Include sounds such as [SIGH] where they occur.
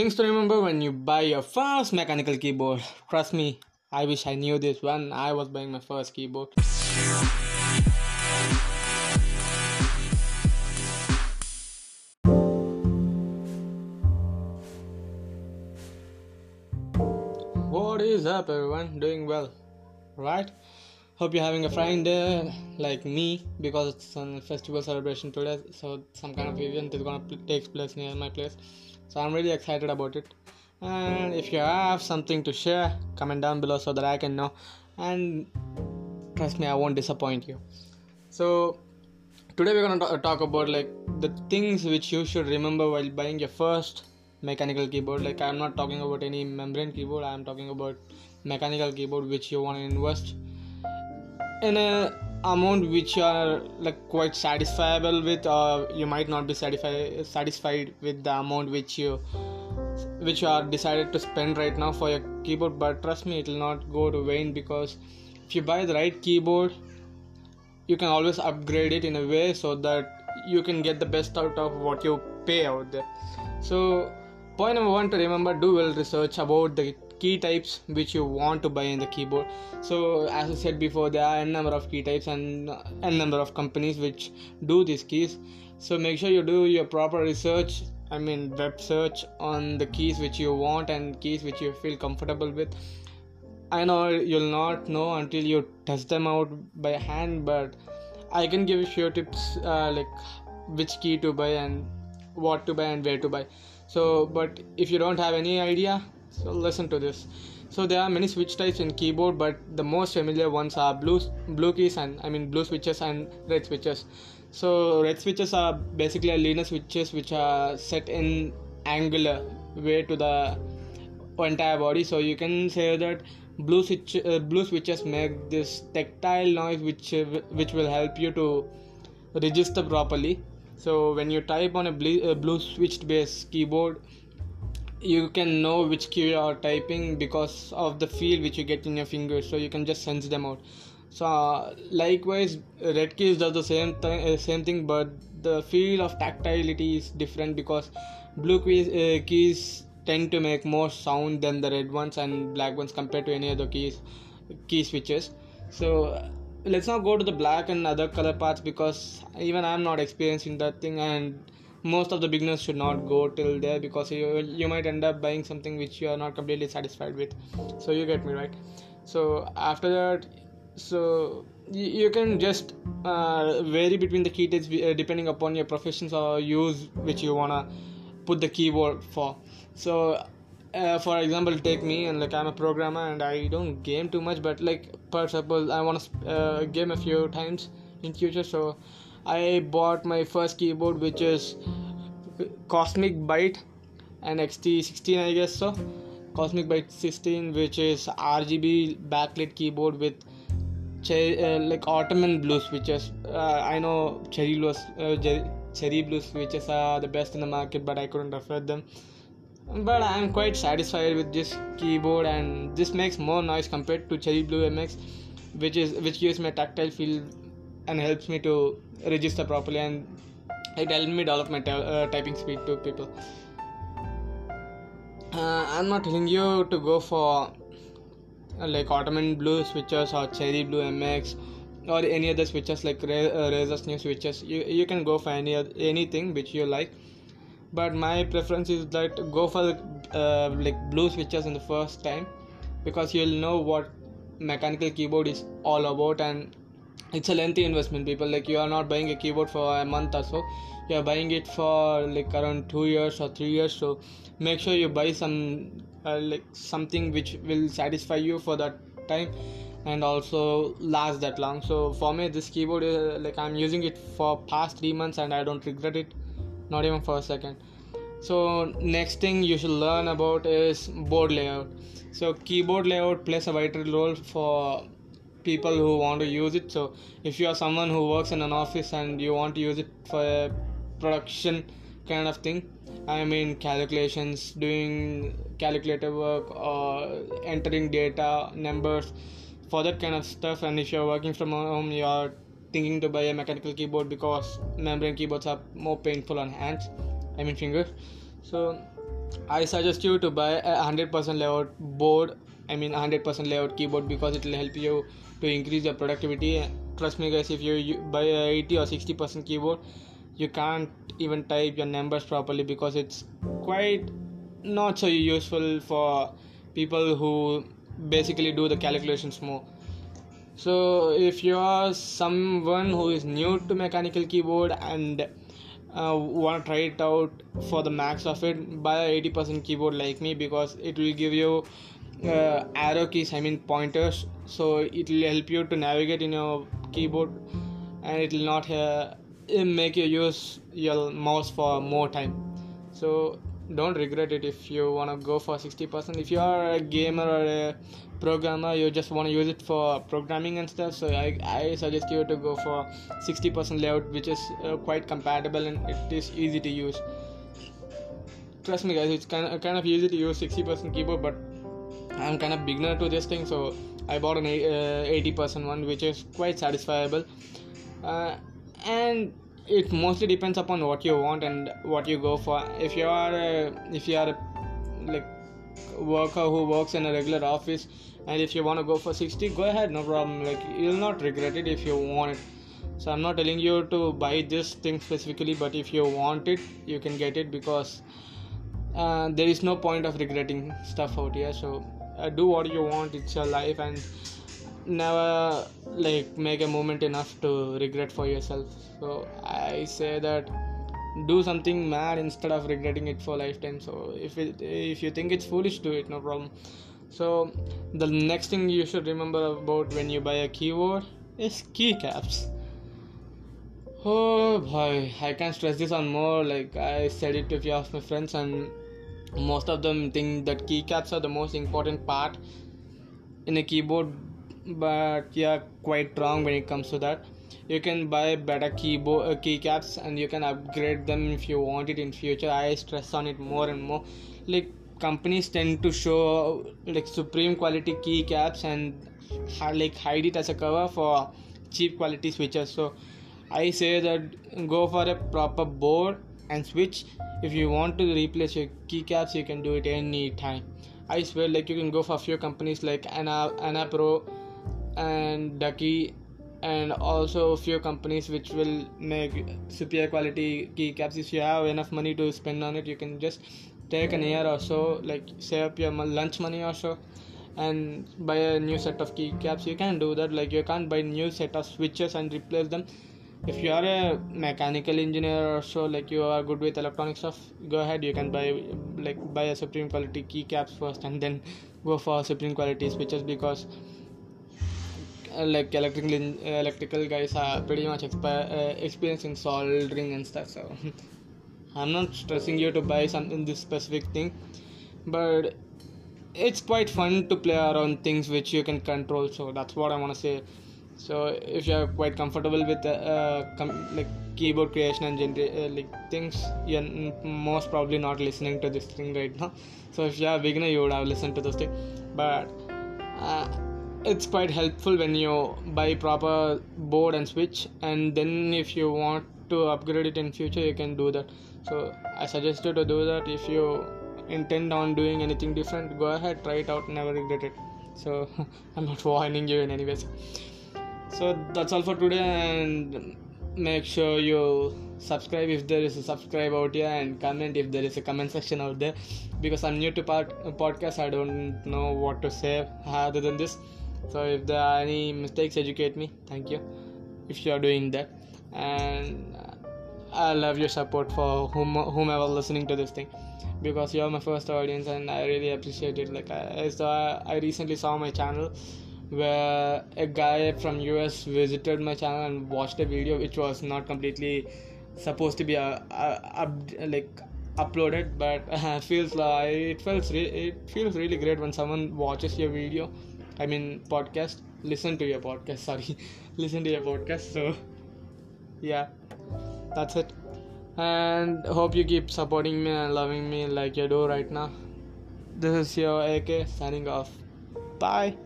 Things to remember when you buy your first mechanical keyboard. Trust me, I wish I knew this when I was buying my first keyboard. What is up, everyone? Doing well, right? Hope you're having a fine day like me because it's a festival celebration today. So some kind of event is gonna take place near my place. So I'm really excited about it. And if you have something to share, comment down below so that I can know. And trust me, I won't disappoint you. So today we're gonna talk about like the things which you should remember while buying your first mechanical keyboard. Like I'm not talking about any membrane keyboard. I'm talking about mechanical keyboard which you want to invest in a amount which you are like quite satisfiable with or you might not be satisfied satisfied with the amount which you which you are decided to spend right now for your keyboard but trust me it will not go to vain because if you buy the right keyboard you can always upgrade it in a way so that you can get the best out of what you pay out there. So point number one to remember do well research about the key types which you want to buy in the keyboard. So as i said before there are a number of key types and a number of companies which do these keys. So make sure you do your proper research i mean web search on the keys which you want and keys which you feel comfortable with. I know you'll not know until you test them out by hand but i can give you few tips uh, like which key to buy and what to buy and where to buy. So but if you don't have any idea so listen to this. So there are many switch types in keyboard but the most familiar ones are blue blue keys and i mean blue switches and red switches. So red switches are basically linear switches which are set in angular way to the entire body. So you can say that blue switch uh, blue switches make this tactile noise which uh, which will help you to register properly. So when you type on a blue, uh, blue switched base keyboard you can know which key you are typing because of the feel which you get in your fingers so you can just sense them out. So uh, likewise red keys does the same thing uh, same thing but the feel of tactility is different because blue keys, uh, keys tend to make more sound than the red ones and black ones compared to any other keys key switches. So let's now go to the black and other color parts because even i'm not experiencing that thing and most of the beginners should not go till there because you you might end up buying something which you are not completely satisfied with. So you get me right? So after that so you, can just uh, vary between the key types uh, depending upon your professions or use which you wanna put the keyboard for. So uh, for example take me and like i'm a programmer and i don't game too much but like for example i want to uh, game a few times in future so I bought my first keyboard which is Cosmic Byte and XT16 I guess so. Cosmic Byte 16 which is RGB backlit keyboard with cherry, uh, like Outemu blue switches uh, I know cherry blue uh, cherry blue switches are the best in the market but I couldn't afford them. But I'm quite satisfied with this keyboard and this makes more noise compared to cherry blue MX which is which gives me a tactile feel and helps me to register properly and it helped me develop my t- uh, typing speed to people. Uh, i'm not telling you to go for uh, like Outemu blue switches or cherry blue mx or any other switches like Ra- uh, Razer's new switches. You, you can go for any anything which you like. But my preference is that go for uh, like blue switches in the first time because you'll know what mechanical keyboard is all about and it's a lengthy investment people. Like you are not buying a keyboard for a month or so. You are buying it for like around two years or three years. So make sure you buy some uh, like something which will satisfy you for that time and also last that long. So for me this keyboard is uh, like i'm using it for past three months and i don't regret it not even for a second. So next thing you should learn about is board layout. So keyboard layout plays a vital role for people who want to use it so if you are someone who works in an office and you want to use it for a production kind of thing i mean calculations doing calculator work or entering data numbers for that kind of stuff and if you're working from home you are thinking to buy a mechanical keyboard because membrane keyboards are more painful on hands i mean fingers so I suggest you to buy a 100% layout board. I mean 100% layout keyboard because it will help you to increase your productivity. Trust me, guys. If you buy a 80 or 60% keyboard, you can't even type your numbers properly because it's quite not so useful for people who basically do the calculations more so if you are someone who is new to mechanical keyboard and uh, want to try it out for the max of it buy a 80% keyboard like me because it will give you uh, arrow keys i mean pointers so it will help you to navigate in your keyboard and it will not uh, make you use your mouse for more time. So don't regret it if you want to go for 60% if you are a gamer or a programmer you just want to use it for programming and stuff so i, I suggest you to go for 60% layout which is uh, quite compatible and it is easy to use. Trust me guys it's kind of, kind of easy to use 60% keyboard but i'm kind of beginner to this thing so i bought an uh, 80% one which is quite satisfiable. Uh, and it mostly depends upon what you want and what you go for. If you are a, if you are a, like worker who works in a regular office and if you want to go for 60 go ahead no problem. Like you'll not regret it if you want it. So i'm not telling you to buy this thing specifically but if you want it you can get it because uh, there is no point of regretting stuff out here. So uh, Uh, do what you want it's your life and never like make a moment enough to regret for yourself. So i say that do something mad instead of regretting it for lifetime. So if it if you think it's foolish do it no problem. So the next thing you should remember about when you buy a keyboard is keycaps. Oh boy i can't stress this on more. Like i said it to a few of my friends and most of them think that keycaps are the most important part in a keyboard but yeah quite wrong when it comes to that. You can buy better keyboard uh, keycaps and you can upgrade them if you want it in future. I stress on it more and more. Like companies tend to show like supreme quality keycaps and like hide it as a cover for cheap quality switches. So i say that go for a proper board and switch. If you want to replace your keycaps you can do it any time. I swear like you can go for a few companies like Ana, Anne Pro and Ducky and also a few companies which will make superior quality keycaps if you have enough money to spend on it you can just take an year or so like save up your lunch money or so and buy a new set of keycaps you can do that like you can't buy new set of switches and replace them if you are a mechanical engineer or so like you are good with electronic stuff go ahead. You can buy like buy a supreme quality keycaps first and then [LAUGHS] go for supreme quality switches because uh, like electrical electrical guys are pretty much expi- uh, experienced in soldering and stuff so [LAUGHS] i'm not stressing you to buy something this specific thing. But it's quite fun to play around things which you can control so that's what i want to say so if you're quite comfortable with uh, com- like keyboard creation and gener- uh, like things you're most probably not listening to this thing right now. [LAUGHS] So if you're a beginner you would have listened to this thing. But uh, it's quite helpful when you buy proper board and switch and then if you want to upgrade it in future you can do that. So i suggest you to do that. If you intend on doing anything different go ahead try it out. Never regret it. So [LAUGHS] i'm not warning you in any ways so that's all for today and make sure you subscribe if there is a subscribe out here and comment if there is a comment section out there. Because i'm new to part, podcast i don't know what to say other than this. So if there are any mistakes educate me. Thank you. If you are doing that. And i love your support for whom, whomever listening to this thing. Because you are my first audience and i really appreciate it. Like i saw i recently saw my channel where a guy from us visited my channel and watched a video which was not completely supposed to be a, a, a like uploaded but [LAUGHS] uh, feels like it feels re- it feels really great when someone watches your video I mean podcast. Listen to your podcast. [LAUGHS] Sorry, listen to your podcast. So yeah, that's it. And hope you keep supporting me and loving me like you do right now. This is your AK signing off. Bye.